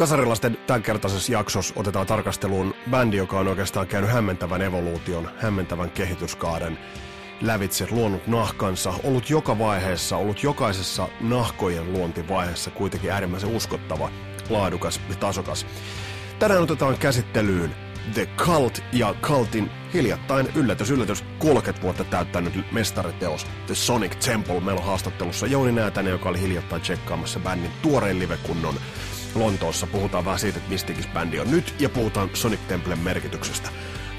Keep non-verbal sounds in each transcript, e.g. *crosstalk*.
Kasarilasten tämänkertaisessa jaksossa otetaan tarkasteluun bändi, joka on oikeastaan käynyt hämmentävän evoluution, hämmentävän kehityskaaren lävitse, luonut nahkansa, ollut joka vaiheessa, ollut jokaisessa nahkojen luontivaiheessa kuitenkin äärimmäisen uskottava, laadukas ja tasokas. Tänään otetaan käsittelyyn The Cult ja Cultin hiljattain yllätys, yllätys, 30 vuotta täyttänyt mestariteos The Sonic Temple. Meillä on haastattelussa Jouni Näätänen, joka oli hiljattain tsekkaamassa bändin tuoreen livekunnon Lontoossa. Puhutaan vähän siitä, että mistikis bändi on nyt ja puhutaan Sonic Templen merkityksestä.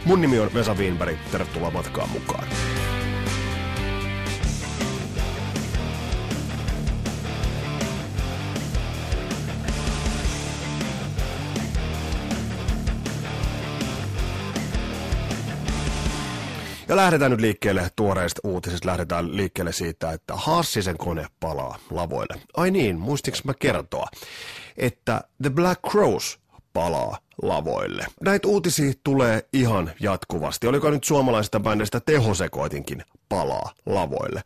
Mun nimi on Vesa Wienberg, tervetuloa matkaan mukaan. Ja lähdetään nyt liikkeelle tuoreista uutisista. Lähdetään liikkeelle siitä, että Hassisen kone palaa lavoille. Ai niin, muistiks mä kertoa, että The Black Crows palaa lavoille. Näitä uutisia tulee ihan jatkuvasti. Oliko nyt suomalaisista bändistä tehosekoitinkin palaa lavoille.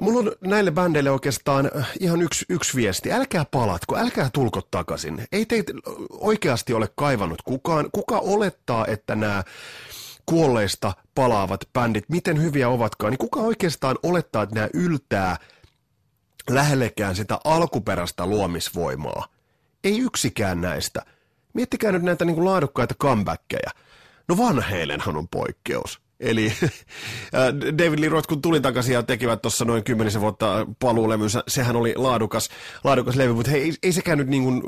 Mulla on näille bändeille oikeastaan ihan yksi, yksi viesti. Älkää palatko, älkää tulko takaisin. Ei teitä oikeasti ole kaivannut kukaan. Kuka olettaa, että nämä kuolleista palaavat bändit, miten hyviä ovatkaan, niin kuka oikeastaan olettaa, että nämä yltää lähellekään sitä alkuperäistä luomisvoimaa? Ei yksikään näistä. Miettikää nyt näitä niin kuin laadukkaita comebackkejä. No vanheilenhan on poikkeus. Eli *laughs* äh, David Lee Roth, kun tuli takaisin ja tekivät tuossa noin kymmenisen vuotta paluulevynsä, sehän oli laadukas, laadukas levy, mutta hei, ei, ei sekään nyt niin kuin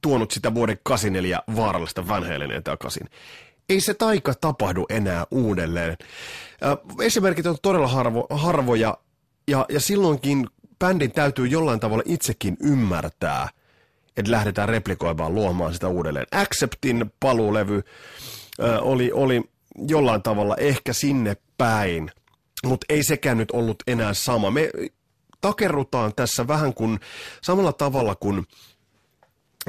tuonut sitä vuoden 84 vaarallista Van takaisin ei se taika tapahdu enää uudelleen. Esimerkit on todella harvo, harvoja, ja, ja silloinkin bändin täytyy jollain tavalla itsekin ymmärtää, että lähdetään replikoimaan, luomaan sitä uudelleen. Acceptin paluulevy oli, oli jollain tavalla ehkä sinne päin, mutta ei sekään nyt ollut enää sama. Me takerrutaan tässä vähän kuin samalla tavalla kuin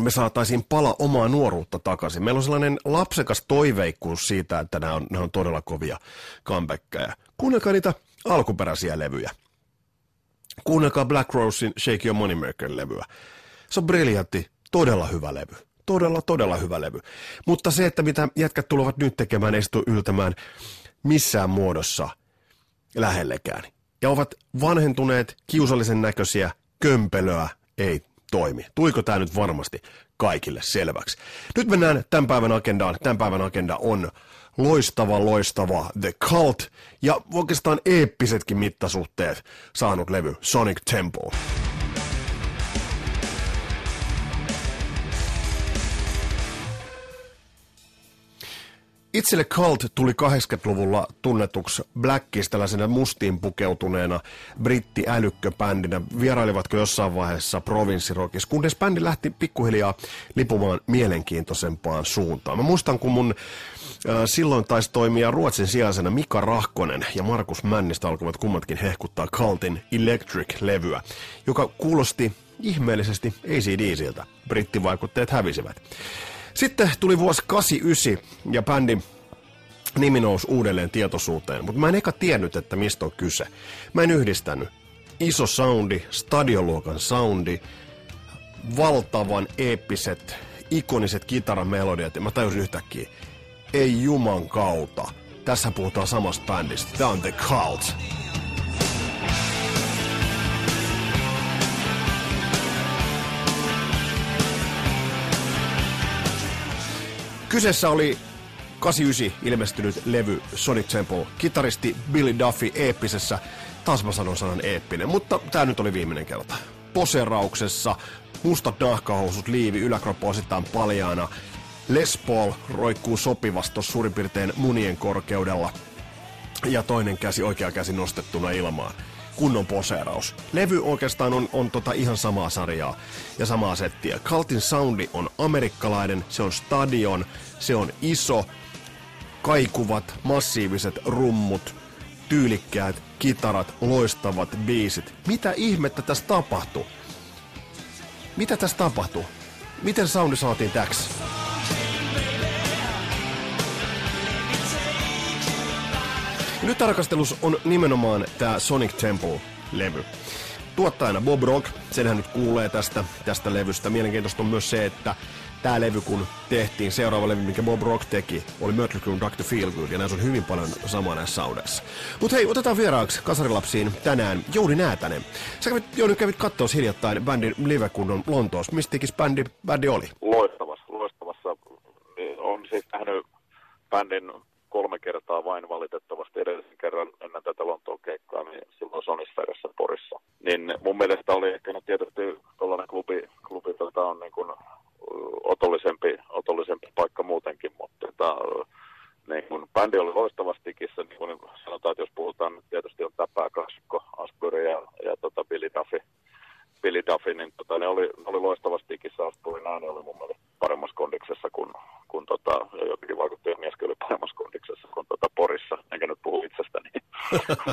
me saataisiin pala omaa nuoruutta takaisin. Meillä on sellainen lapsekas toiveikkuus siitä, että nämä on, nämä on todella kovia comebackkejä. Kuunnelkaa niitä alkuperäisiä levyjä. Kuunnelkaa Black Rosein Shake Your Moneymaker-levyä. Se on briljantti, todella hyvä levy. Todella, todella hyvä levy. Mutta se, että mitä jätkät tulevat nyt tekemään, ei tule yltämään missään muodossa lähellekään. Ja ovat vanhentuneet, kiusallisen näköisiä, kömpelöä ei toimi. Tuiko tämä nyt varmasti kaikille selväksi? Nyt mennään tämän päivän agendaan. Tämän päivän agenda on loistava, loistava The Cult ja oikeastaan eeppisetkin mittasuhteet saanut levy Sonic Temple. Itselle Cult tuli 80-luvulla tunnetuksi Blackis tällaisena mustiin pukeutuneena britti-älykköbändinä. Vierailivatko jossain vaiheessa provinssirokissa, kunnes bändi lähti pikkuhiljaa lipumaan mielenkiintoisempaan suuntaan. Mä muistan, kun mun äh, silloin taisi toimia Ruotsin sijaisena Mika Rahkonen ja Markus Männistä alkoivat kummatkin hehkuttaa Cultin Electric-levyä, joka kuulosti ihmeellisesti ACDCiltä. Brittivaikutteet hävisivät. Sitten tuli vuosi 89 ja bändin nimi nousi uudelleen tietoisuuteen, mutta mä en eka tiennyt, että mistä on kyse. Mä en yhdistänyt. Iso soundi, stadioluokan soundi, valtavan eeppiset, ikoniset kitaramelodiat, ja mä tajusin yhtäkkiä, ei juman kautta. Tässä puhutaan samasta bändistä. Tämä on The Cult. Kyseessä oli 89 ilmestynyt levy Sonic Temple, kitaristi Billy Duffy eeppisessä, taas mä sanon sanan eeppinen, mutta tää nyt oli viimeinen kerta. Poserauksessa, mustat nahkahousut, liivi, yläkroppa osittain paljaana, Les Paul roikkuu sopivasti suurin piirtein munien korkeudella. Ja toinen käsi, oikea käsi nostettuna ilmaan kunnon poseeraus. Levy oikeastaan on, on tota ihan samaa sarjaa ja samaa settiä. Cultin soundi on amerikkalainen, se on stadion, se on iso, kaikuvat, massiiviset rummut, tyylikkäät kitarat, loistavat biisit. Mitä ihmettä tässä tapahtuu? Mitä tässä tapahtuu? Miten soundi saatiin täksi? Nyt tarkastelussa on nimenomaan tämä Sonic Temple-levy. tuottajana Bob Rock, senhän nyt kuulee tästä, tästä levystä. Mielenkiintoista on myös se, että tämä levy kun tehtiin, seuraava levy, mikä Bob Rock teki, oli Mötley Crue Dr. Feelgood, ja näissä on hyvin paljon samaa näissä soundeissa. Mutta hei, otetaan vieraaksi kasarilapsiin tänään Jouni Näätänen. Sä kävit, Jouni, kävit katsoa hiljattain bändin livekunnon Lontoossa. Mistä bändi, bändi oli? Loistavassa, loistavassa. On siis nähnyt bändin kolme kertaa vain valitettavasti edellisen kerran ennen tätä Lontoon keikkaa, niin silloin Sonisferessä Porissa. Niin mun mielestä oli ehkä no tietysti tuollainen klubi, klubi tota on niin kuin otollisempi, otollisempi paikka muutenkin, mutta tota, niin kun bändi oli loistavasti tikissä, niin kuin sanotaan, että jos puhutaan, niin tietysti on tämä pääkaksikko, Asbury ja, ja tota Billy Duffy, Billy Duffy, niin tota, ne oli, ne oli loistavasti tikissä, Asburyn ääni oli mun mielestä paremmassa kondiksessa kuin, kuin tota, ja jotenkin vaikutti, että mieskin oli paremmassa kondiksessa kuin tota Porissa, enkä nyt puhu itsestäni.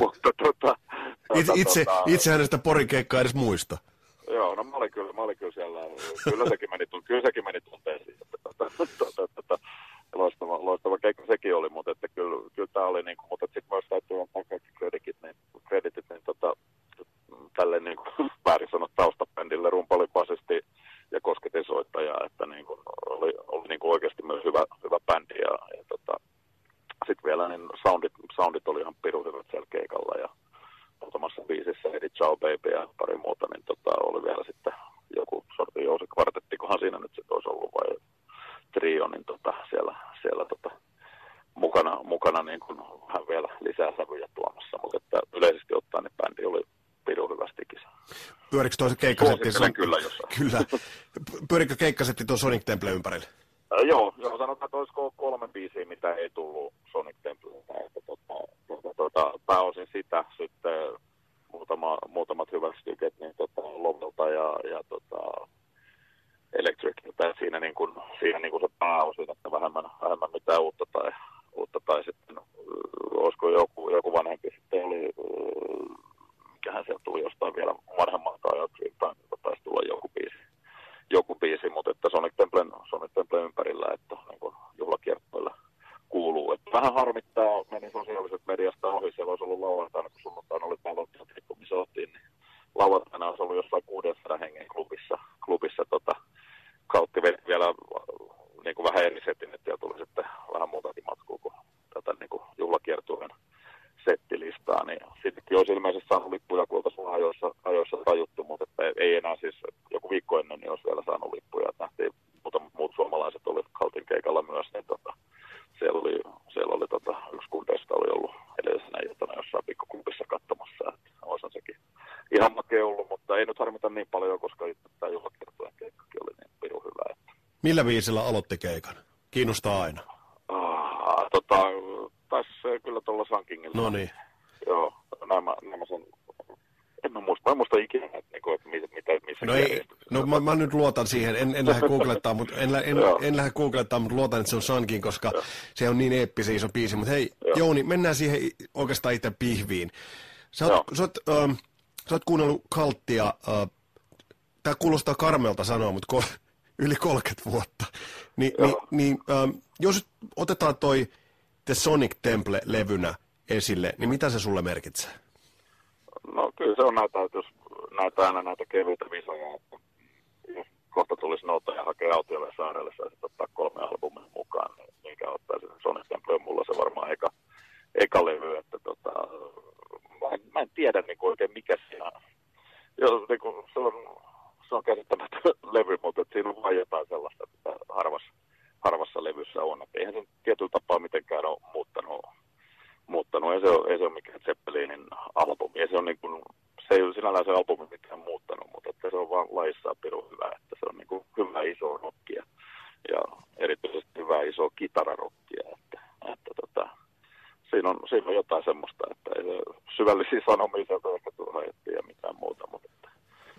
mutta tota, itse, tota, itse hänestä Porin keikkaa edes muista. Joo, no mä olin kyllä, mä olin kyllä siellä, kyllä sekin meni tunteisiin, että tota, tota, tota, loistava, loistava keikka sekin oli, mutta että kyllä, kyllä tämä oli, niin kuin, mutta sitten myös täytyy antaa kaikki kreditit, niin, kreditit, niin tota, tälle niin kuin, väärin sanot taustabändille, rumpali, basisti ja kosketin soittaja, että niin kuin, oli, oli niin kuin oikeasti myös hyvä, hyvä bändi ja, ja tota, sitten vielä niin soundit, soundit oli ihan pirun hyvät siellä keikalla ja muutamassa biisissä Eddie Ciao Baby ja pari muuta, niin tota, oli vielä sitten joku sorti jousi kvartetti, kohan siinä nyt sitten olisi ollut vai trio, niin tota, siellä, siellä tota, mukana, mukana niin kuin hän vielä lisää sävyjä tuomassa, mutta että yleisesti ottaen niin bändi oli pirun hyvästikin. Pyörikö toisen keikkasetti? Son... kyllä jossain. *laughs* Kyllä. Pyörikö keikkasetti tuon Sonic Temple ympärille? Äh, joo, joo, sanotaan, että olisiko kolme biisiä, mitä ei tullut Sonic Templeltä. Että tota, tota, tota, pääosin sitä, sitten muutama, muutamat hyvät styket niin tota, Lovelta ja, ja tota, Electriciltä. Siinä, niin kuin, siinä niin kuin se pääosin, että vähemmän, vähemmän mitään uutta tai, uutta tai sitten olisiko joku, joku vanhempi sitten oli, mikähän sieltä tuli jostain vielä vanhemmalta ajalta, taisi tulla joku biisi joku biisi, mutta että Sonic Templen, Sonic Templen ympärillä, että niin kuin juhlakiertoilla kuuluu. Että vähän harmittaa, meni sosiaaliset mediasta ohi, siellä olisi ollut lauantaina, kun sunnuntaina oli palotteet, kun missä oltiin, niin lauantaina olisi ollut jossain 600 hengen klubissa, klubissa tota, kautti vielä niin kuin vähän eri setin, että tuli sitten vähän muutakin matkua kuin tätä niin kuin juhlakiertueen settilistaa, sittenkin olisi ilmeisesti saanut lippuja, kun oltaisiin ajoissa, ajoissa tajuttu, mutta että ei enää siis joku viikko ennen niin olisi vielä saanut lippuja. Että nähtiin, mutta muut suomalaiset oli Kaltin keikalla myös, niin tota, siellä oli, siellä oli tota, yksi kundeista oli ollut edellisenä iltana jossain pikkukumpissa katsomassa, että sekin ihan makea ollut, mutta ei nyt harmita niin paljon, koska tämä juhlakiertojen keikkakin oli niin pirun hyvä. Että... Millä viisillä aloitti keikan? Kiinnostaa aina. Ah, tota, taisi kyllä tuolla Sankingilla. No niin. Joo, nämä, nämä sen, en mä muista, mä en muista ikinä, että, niin kuin, että mitä, missä No, ei, no mä, mä, nyt luotan siihen, en, en lähde googlettaa, mutta en, en, en lähde googlettaa, mutta luotan, että se on Sankin, koska Joo. se on niin eeppisen iso biisi. Mutta hei, Joo. Jouni, mennään siihen oikeastaan itse pihviin. Sä oot, sä oot, äh, sä oot kuunnellut kalttia, äh, tämä kuulostaa karmelta sanoa, mutta ko, *laughs* yli 30 vuotta. Ni, niin, niin ähm, jos otetaan toi The Sonic Temple-levynä esille, niin mitä se sulle merkitsee? No kyllä se on näitä, jos näitä aina näitä kevyitä visoja, että kohta tulisi nouta ja hakea autiolle saarelle, saisi ottaa kolme albumia mukaan, niin mikä ottaa sen Sonic Temple on mulla se varmaan eka, eka levy, että tota, mä, en, mä en tiedä niin oikein mikä siinä Jos, niin kuin, se on, se on käsittämättä *laughs* levy, mutta siinä on vain jotain sellaista, että harvassa harvassa levyssä on. Että eihän se tietyllä tapaa mitenkään ole muuttanut. muuttanut. Ei, se ole, ei se ole mikään Zeppelinin albumi. Ei se, on niin kuin, se ei ole sinällään se albumi mikään muuttanut, mutta että se on vaan laissa pirun hyvä. Että se on niin kuin hyvä iso rockia ja erityisesti hyvä iso kitararokkia. Että, että tota, siinä, on, siinä on jotain semmoista, että ei se syvällisiä sanomisia sieltä ehkä tuohon ja mitään muuta, mutta että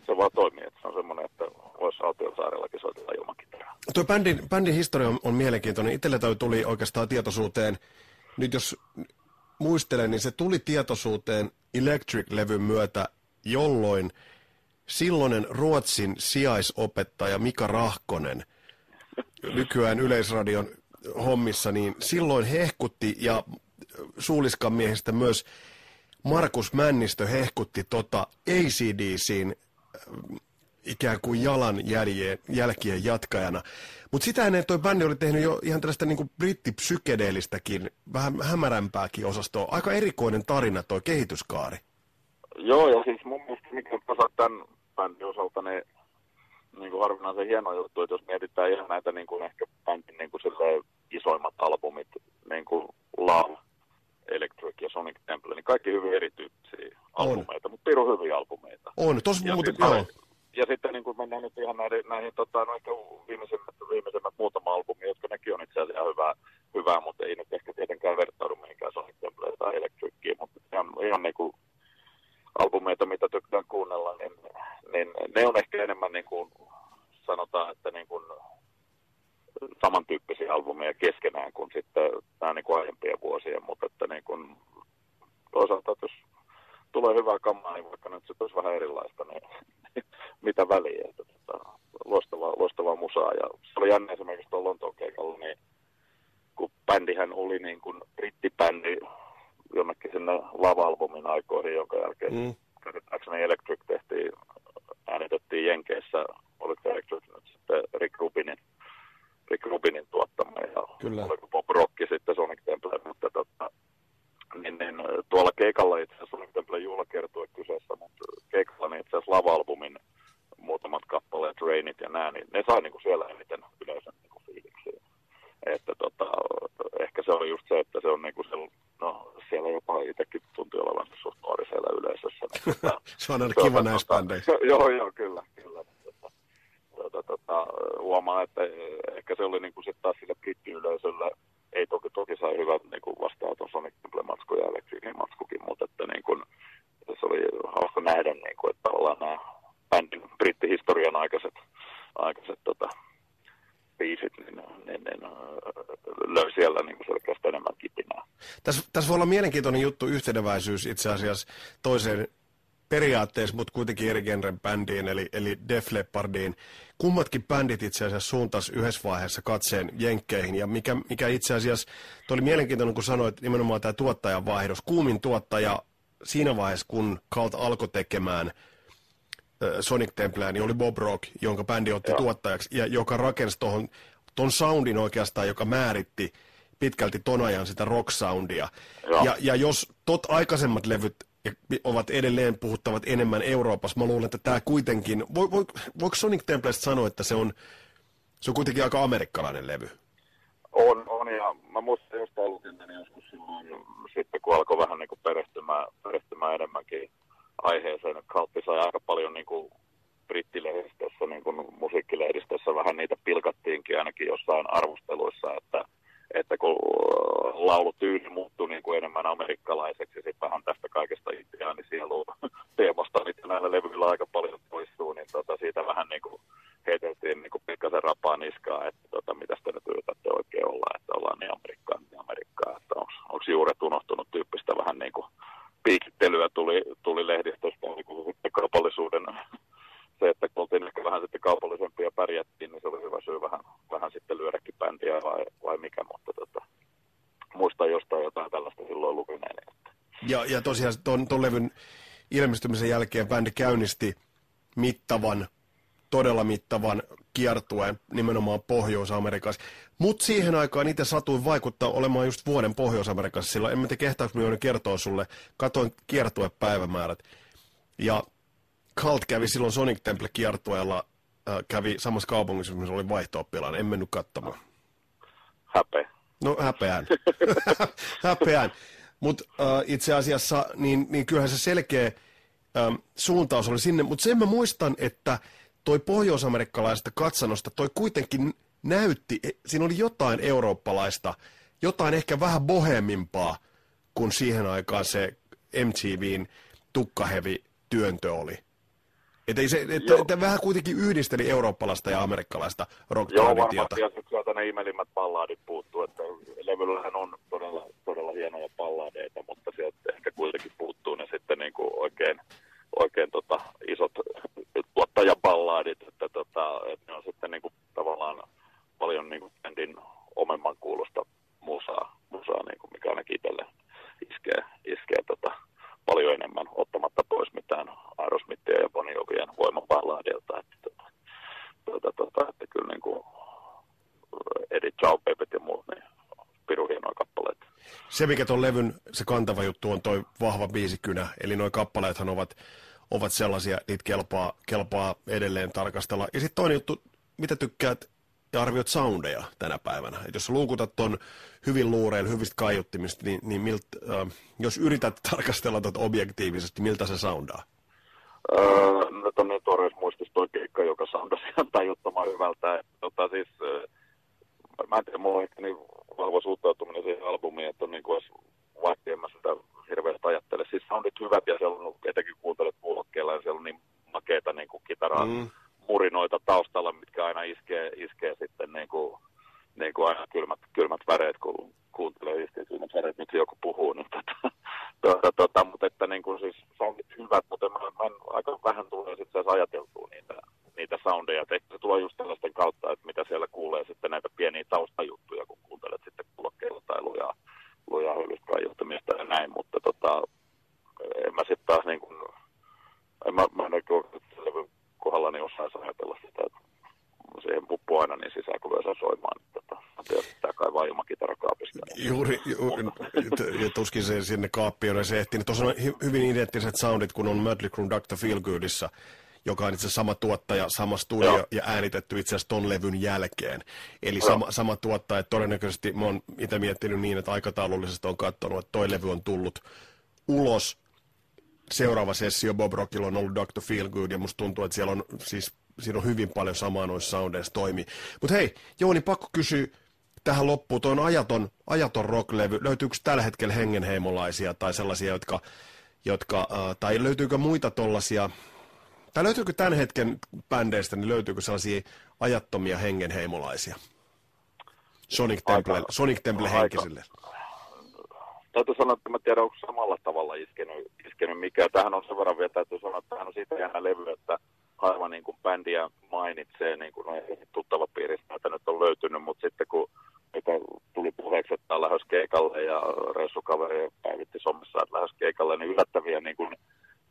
se vaan toimii. Että se on semmoinen, että voisi Autiosaarellakin soitella ilman kitaraa. Tuo bändin, bändin historia on, on mielenkiintoinen. Itselle toi tuli oikeastaan tietoisuuteen. Nyt jos muistelen, niin se tuli tietoisuuteen Electric-levyn myötä, jolloin silloinen Ruotsin sijaisopettaja Mika Rahkonen, nykyään Yleisradion hommissa, niin silloin hehkutti ja suuliskan miehistä myös Markus Männistö hehkutti tota ACDCin äh, ikään kuin jalan jälkien jatkajana. Mutta sitä ennen toi bändi oli tehnyt jo ihan tällaista niin brittipsykedeellistäkin, vähän hämärämpääkin osastoa. Aika erikoinen tarina toi kehityskaari. Joo, ja siis mun mielestä mikä osa tämän bändin osalta, niin, niin kuin harvinaisen hieno juttu, että jos mietitään ihan näitä niin kuin ehkä bändin niin kuin isoimmat albumit, niin kuin Love, Electric ja Sonic Temple, niin kaikki hyvin erityyppisiä albumeita, mutta pirun hyviä albumeita. On, tossa ja muuten, joo. Ja sitten niin kuin mennään nyt ihan näihin, näihin tota, no ehkä viimeisimmät, viimeisimmät muutama albumi, jotka nekin on itse asiassa hyvää, hyvää, mutta ei nyt ehkä tietenkään vertaudu mihinkään Sonic Temple tai Electriciin, mutta ihan, ihan niin kuin albumeita, mitä tykkään kuunnella, niin, niin ne on ehkä enemmän niin kuin sanotaan, että niin kuin samantyyppisiä albumeja keskenään kuin sitten nämä niin kuin aiempien vuosien, mutta että niin kuin, toisaalta, jos tulee hyvää kamaa, niin vaikka nyt se olisi vähän erilaista, niin *laughs* mitä väliä. Että, tota, loistavaa, loistavaa musaa. Ja se oli jännä esimerkiksi tuolla Lontoon keikalla, niin kun bändihän oli niin kuin brittibändi jonnekin sinne lava-albumin aikoihin, jonka jälkeen mm. käsittääkseni Electric tehtiin, äänitettiin Jenkeissä, oliko Electric nyt sitten Rick Rubinin, Rick Rubinin tuottama ja Kyllä. oliko Bob Rock sitten Sonic Temple, mutta tota, niin, niin, tuolla keikalla itse asiassa Sonic Temple juhlakertue kyseessä, mutta keikalla niin itse asiassa lava-albumin muutamat kappaleet, Rainit ja nää, niin ne sai niin kuin siellä eniten yleisön niin kuin fiiliksiä. Että tota, ehkä se oli just se, että se on niin kuin se, no siellä jopa itsekin tuntui olevan suht nuori siellä yleisössä. Niin, tota, se on aina kiva näissä tota, bändeissä. joo, joo, kyllä, kyllä. Tota, tota, tota, huomaa, että ehkä se oli niin kuin sitten taas sille brittiyleisölle, ei toki, toki sai hyvät niin kuin vastaanoton Sonic Temple-matsku ja Electricin matskukin, mutta että niin kuin, se oli hauska nähdä, niin kuin, että ollaan nämä bändin brittihistorian aikaiset, aikaiset tota, biisit, niin, niin, niin löi siellä niin selkeästi enemmän kipinää. Tässä, tässä voi olla mielenkiintoinen juttu yhteneväisyys itse asiassa toiseen periaatteessa, mutta kuitenkin eri genren bändiin, eli, eli Def Leppardiin. Kummatkin bändit itse asiassa suuntas yhdessä vaiheessa katseen jenkkeihin, ja mikä, mikä itse asiassa, oli mielenkiintoinen, kun sanoit nimenomaan tämä tuottajan vaihdos. Kuumin tuottaja siinä vaiheessa, kun Kalt alkoi tekemään Sonic Templea, niin oli Bob Rock, jonka bändi otti Joo. tuottajaksi, ja joka rakensi tuohon ton soundin oikeastaan, joka määritti pitkälti ton ajan sitä rock-soundia. Ja, ja jos tot aikaisemmat levyt ovat edelleen puhuttavat enemmän Euroopassa, mä luulen, että tämä kuitenkin, voi, voi, voiko Sonic Templestä sanoa, että se on, se on kuitenkin aika amerikkalainen levy? On, on ja mä muistan jostain lukenneeni joskus silloin, sitten kun alkoi vähän niin kuin perehtymään, perehtymään enemmänkin aiheeseen. Kalppi sai aika paljon niin kuin brittilehdistössä, niin kuin musiikkilehdistössä vähän niitä pilkattiinkin ainakin jossain arvosteluissa, että, että kun laulutyyli muuttui niin kuin enemmän amerikkalaiseksi, sitten vähän tästä kaikesta Intiaanin sielu *laughs* teemasta, mitä näillä levyillä aika paljon toistuu, niin tota, siitä vähän niin kuin heiteltiin niin kuin pikkasen rapaa niskaa, että tota, mitä te nyt yritätte oikein olla, että ollaan niin Amerikkaa, niin Amerikkaa, että onko juuret unohtunut tyyppistä vähän niin kuin piikittelyä tuli, tuli lehdistöstä niin kuin sitten kaupallisuuden se, että kun oltiin ehkä vähän sitten kaupallisempia pärjättiin, niin se oli hyvä syy vähän, vähän sitten lyödäkin bändiä vai, vai mikä, mutta tota, muistan jostain jotain tällaista silloin lukeneeni. Että. Ja, ja tosiaan ton, ton levyn ilmestymisen jälkeen bändi käynnisti mittavan, todella mittavan kiertueen nimenomaan Pohjois-Amerikassa. Mutta siihen aikaan itse satuin vaikuttaa olemaan just vuoden Pohjois-Amerikassa, sillä en mä tiedä kehtaako minä kertoa sulle, katoin kiertuepäivämäärät. Ja Kalt kävi silloin Sonic Temple kiertueella, äh, kävi samassa kaupungissa, missä oli vaihto en mennyt katsomaan. Häpeä. No häpeään. *laughs* häpeään. Mutta äh, itse asiassa, niin, niin kyllähän se selkeä ähm, suuntaus oli sinne, mutta sen mä muistan, että toi pohjoisamerikkalaisesta katsannosta toi kuitenkin näytti, e, siinä oli jotain eurooppalaista, jotain ehkä vähän bohemimpaa kuin siihen aikaan se MTVn tukkahevi työntö oli. Että, se, että, että vähän kuitenkin yhdisteli eurooppalaista ja amerikkalaista rock-traditiota. Joo, varmasti, sieltä ne ihmelimmät palladit puuttuu, että levyllähän on todella, todella hienoja palladeita, mutta sieltä ehkä kuitenkin puuttuu ne sitten niin kuin oikein, oikein tota, isot tuottajaballadit, että, tota, että ne on sitten niin kuin, tavallaan paljon niin kuin bändin omemman kuulosta musaa, musaa niin kuin, mikä ainakin itselle iskee, iskee tota, paljon tota, tota, että kyllä niin kuin Edith Ciao, Pepet ja muut, niin pirun hienoja kappaleita. Se, mikä tuon levyn se kantava juttu on toi vahva biisikynä, eli nuo kappaleethan ovat, ovat sellaisia, niitä kelpaa, kelpaa edelleen tarkastella. Ja sitten toinen juttu, mitä tykkäät ja arvioit soundeja tänä päivänä? Et jos luukutat ton hyvin luureilla, hyvistä kaiuttimista, niin, niin milt, äh, jos yrität *laughs* tarkastella tuota objektiivisesti, miltä se soundaa? Öö, on niin tuoreessa muistissa toi keikka, joka soundasi ihan tajuttoman hyvältä. Tota, siis, äh, mä en tiedä, mulla on niin vahva suhtautuminen siihen albumiin, että on niin kuin vaikka en mä sitä hirveästi ajattele. Siis soundit hyvät ja siellä on, etenkin kuuntelet kuulokkeella ja siellä on niin makeita niin kuin kitaraa. Mm murinoita taustalla, mitkä aina iskee, iskee sitten niin kuin, niin kuin aina kylmät, kylmät väreet, kun kuuntelee iskee kylmät väreet, miksi joku puhuu. Niin tota, tota, tota, mutta että niin kuin siis soundit hyvät, mutta mä, mä en, aika vähän tulee sitten ajateltua niitä, niitä soundeja. Et ehkä se tulee just tällaisten kautta, että mitä siellä kuulee sitten näitä pieniä taustajuttuja, kun kuuntelet sitten kulokkeilla tai lujaa, lujaa hyllyskaiuttamista ja näin, mutta tota, en mä sitten taas niin kuin, en mä, mä en oikein kohdalla niin osaisi ajatella sitä, että siihen puppuu aina niin sisään, kun saa soimaan. Että, että pitää kaivaa ilmakitarakaapista. Juuri, juuri ja tuskin se sinne kaappiin se ehtinyt. Tuossa on hyvin identtiset soundit, kun on Mötley Crue Dr. Feelgoodissa, joka on itse sama tuottaja, sama studio Joo. ja äänitetty itse asiassa ton levyn jälkeen. Eli sama, sama tuottaja. Todennäköisesti mä oon itse miettinyt niin, että aikataulullisesti on katsonut, että toi levy on tullut ulos seuraava sessio Bob Rockilla on ollut Dr. Feelgood, ja musta tuntuu, että siellä on, siis, siinä on hyvin paljon samaa noissa soundeissa toimii. Mutta hei, Jouni, pakko kysyä tähän loppuun, tuo on ajaton, ajaton rocklevy. Löytyykö tällä hetkellä hengenheimolaisia tai sellaisia, jotka, jotka äh, tai löytyykö muita tollaisia, tai löytyykö tämän hetken bändeistä, niin löytyykö sellaisia ajattomia hengenheimolaisia? Sonic Temple, aika, Sonic Temple henkisille. Täytyy sanoa, että mä tiedän, onko samalla tavalla iskenyt, iskenyt mikä. Tähän on sen verran vielä, täytyy sanoa, että tähän on siitä jännä levy, että harva niin kuin bändiä mainitsee, niin kuin tuttava piiristä, että nyt on löytynyt, mutta sitten kun mikä tuli puheeksi, että lähes keikalle ja reissukaveri päivitti somessa, että lähes keikalle, niin yllättäviä niin kuin,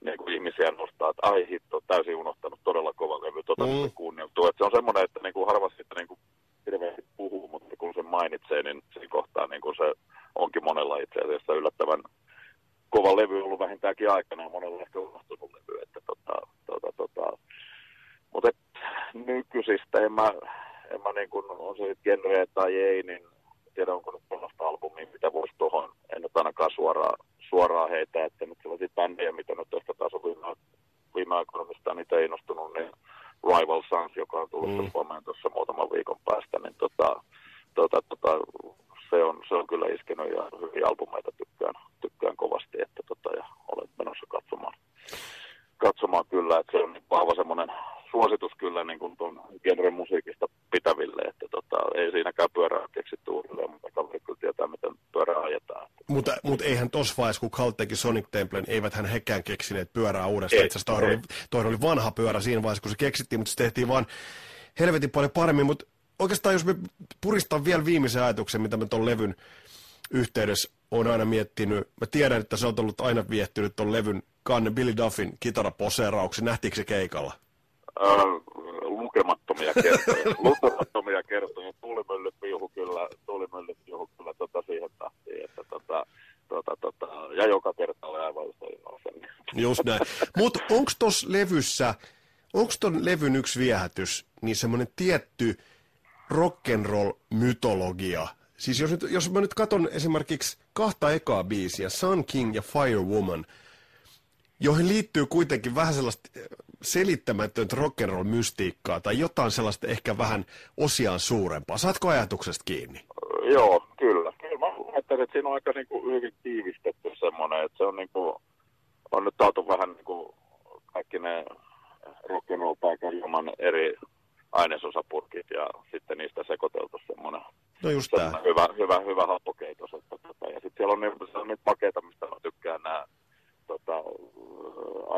niin kuin ihmisiä nostaa, että ai hitto, täysin unohtanut, todella kova levy, tota mm. kuunneltu. Että se on semmoinen, että niin kuin harva sitten niin kuin hirveästi puhuu, mutta kun se mainitsee, niin siinä kohtaa niin kuin se onkin monella itse asiassa yllättävän kova levy ollut vähintäänkin aikana, monella ehkä unohtunut levy, että tota, tota, tota. mutta et, nykyisistä en mä, en mä niin kuin, on se genre tai ei, niin tiedä onko nyt sellaista albumia, mitä voisi tuohon, en nyt ainakaan suoraan, suoraan heitä, että nyt sellaisia bändejä, mitä nyt ehkä taas on viime, viime aikoina, mistä niitä ei innostunut, niin Rival Sons, joka on tullut mm. Suomeen tuossa muutaman viikon päästä, niin tota, tota, tota, se on, kyllä iskenyt ja hyviä albumeita tykkään, tykkään kovasti, että tota, ja olen menossa katsomaan, katsomaan kyllä, että se on vahva semmoinen suositus kyllä niin kuin tuon genren musiikista pitäville, että tota, ei siinäkään pyörää keksitty uudelleen, mutta kaveri kyllä tietää, miten pyörää ajetaan. Mutta, mutta eihän tuossa vaiheessa, kun Kalt teki Sonic Templen, eivät hän hekään keksineet pyörää uudestaan. Itse asiassa toi oli, toi oli vanha pyörä siinä vaiheessa, kun se keksittiin, mutta se tehtiin vaan helvetin paljon paremmin, mutta oikeastaan jos me puristan vielä viimeisen ajatuksen, mitä mä tuon levyn yhteydessä on aina miettinyt. Mä tiedän, että se on ollut aina viehtynyt tuon levyn kanne Billy Duffin kitaraposeerauksen. Nähtiinkö se keikalla? Äh, lukemattomia kertoja. *laughs* lukemattomia kertoja. Tuulimyllyt piuhu kyllä, tuulimyllyt piuhu kyllä tota siihen tahtiin, että tota, tota, tota, ja joka kerta oli aivan yhtä Just näin. Mutta onko tuossa levyssä, onko ton levyn yksi viehätys, niin semmoinen tietty rock'n'roll-mytologia. Siis jos, nyt, jos mä nyt katson esimerkiksi kahta ekaa biisiä, Sun King ja Firewoman, joihin liittyy kuitenkin vähän sellaista eh, selittämätöntä rock'n'roll-mystiikkaa tai jotain sellaista ehkä vähän osiaan suurempaa. Saatko ajatuksesta kiinni? Joo, kyllä. Kyllä mä ajattelen, että siinä on aika niin kuin hyvin tiivistetty semmoinen, että se on, niin kuin, on nyt taatu vähän niin kuin kaikki ne rock'n'roll-paikan eri ainesosapurkit ja sitten niistä sekoiteltu semmoinen, no just semmoinen hyvä, hyvä, hyvä happokeitos. Että, tota, ja sitten siellä on niin, on niitä makeita, mistä mä tykkään nämä tota,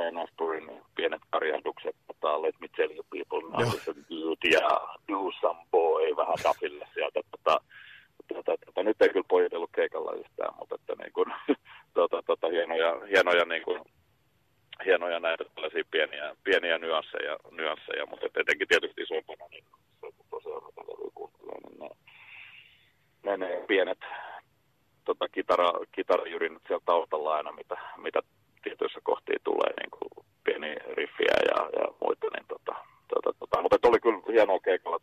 Iron Asturin pienet karjahdukset, tota, Let Me Tell You People, Now Dude ja Do Some Boy vähän dafille sieltä. Tota, tota, tota, nyt ei kyllä pojat ollut keikalla yhtään, mutta että niin kuin, *laughs* tota, tota, hienoja, hienoja niin kuin, hienoja näitä tällaisia pieniä, pieniä nyansseja, nyansseja mutta etenkin tietysti isompana, niin se tosiaan niin ne, ne, ne pienet tota, kitara, kitarajyrinnät siellä taustalla aina, mitä, mitä tietyissä kohtiin tulee, niin kuin pieni riffiä ja, ja muita, niin tota, tota, tota, mutta oli kyllä hienoa keikalla,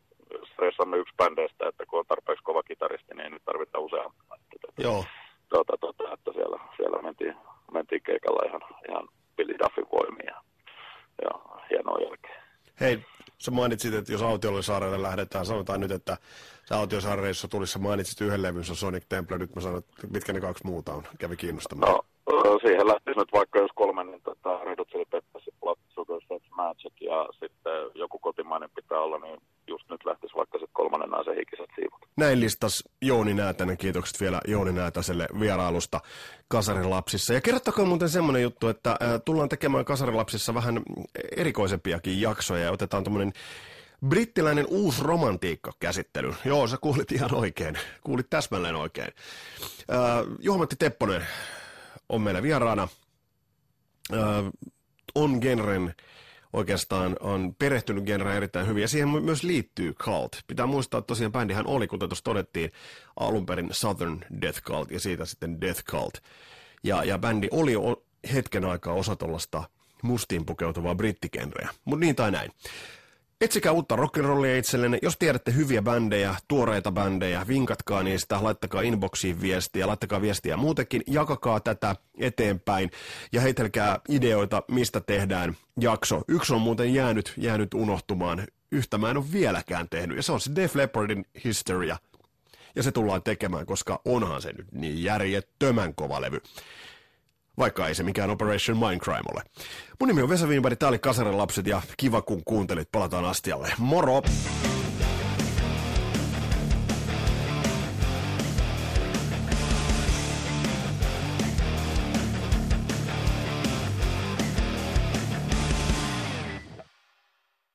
se yksi bändeistä, että sä mainitsit, että jos Autiolle lähdetään, sanotaan nyt, että se Autiosaaren tulisi, sä mainitsit yhden levyn, se on Sonic Temple, nyt mä sanon, että mitkä ne kaksi muuta on, kävi kiinnostamaan. No, siihen lähtisi nyt vaikka jos kolme, niin tota, Red Chili Peppers, Blood Sugar Sex Magic ja sitten joku kotimainen pitää olla, niin just nyt lähtisi vaikka sitten kolmannen naisen hikiset siivut. Näin listas Jouni Näätänen, kiitokset vielä Jouni Näätäselle vierailusta Kasarilapsissa. Ja kerrottakaa muuten semmoinen juttu, että tullaan tekemään Kasarilapsissa vähän erikoisempiakin jaksoja ja otetaan tuommoinen brittiläinen uusi romantiikka käsittely. Joo, sä kuulit ihan oikein. Kuulit täsmälleen oikein. Äh, Juhamatti Tepponen on meillä vieraana. Äh, on genren oikeastaan on perehtynyt genreen erittäin hyvin, ja siihen myös liittyy Cult. Pitää muistaa, että tosiaan bändihän oli, kuten tuossa todettiin, alun perin Southern Death Cult, ja siitä sitten Death Cult. Ja, ja bändi oli hetken aikaa osa tuollaista mustiin pukeutuvaa brittigenreä, mutta niin tai näin. Etsikää uutta rock'n'rollia itsellenne. Jos tiedätte hyviä bändejä, tuoreita bändejä, vinkatkaa niistä, laittakaa inboxiin viestiä, laittakaa viestiä muutenkin, jakakaa tätä eteenpäin ja heitelkää ideoita, mistä tehdään jakso. Yksi on muuten jäänyt, jäänyt unohtumaan. Yhtä mä en ole vieläkään tehnyt, ja se on se Def Leppardin Hysteria. Ja se tullaan tekemään, koska onhan se nyt niin järjettömän kova levy vaikka ei se mikään Operation Mindcrime ole. Mun nimi on Vesa Wienberg, tää oli Kasarin lapset ja kiva kun kuuntelit, palataan astialle. Moro!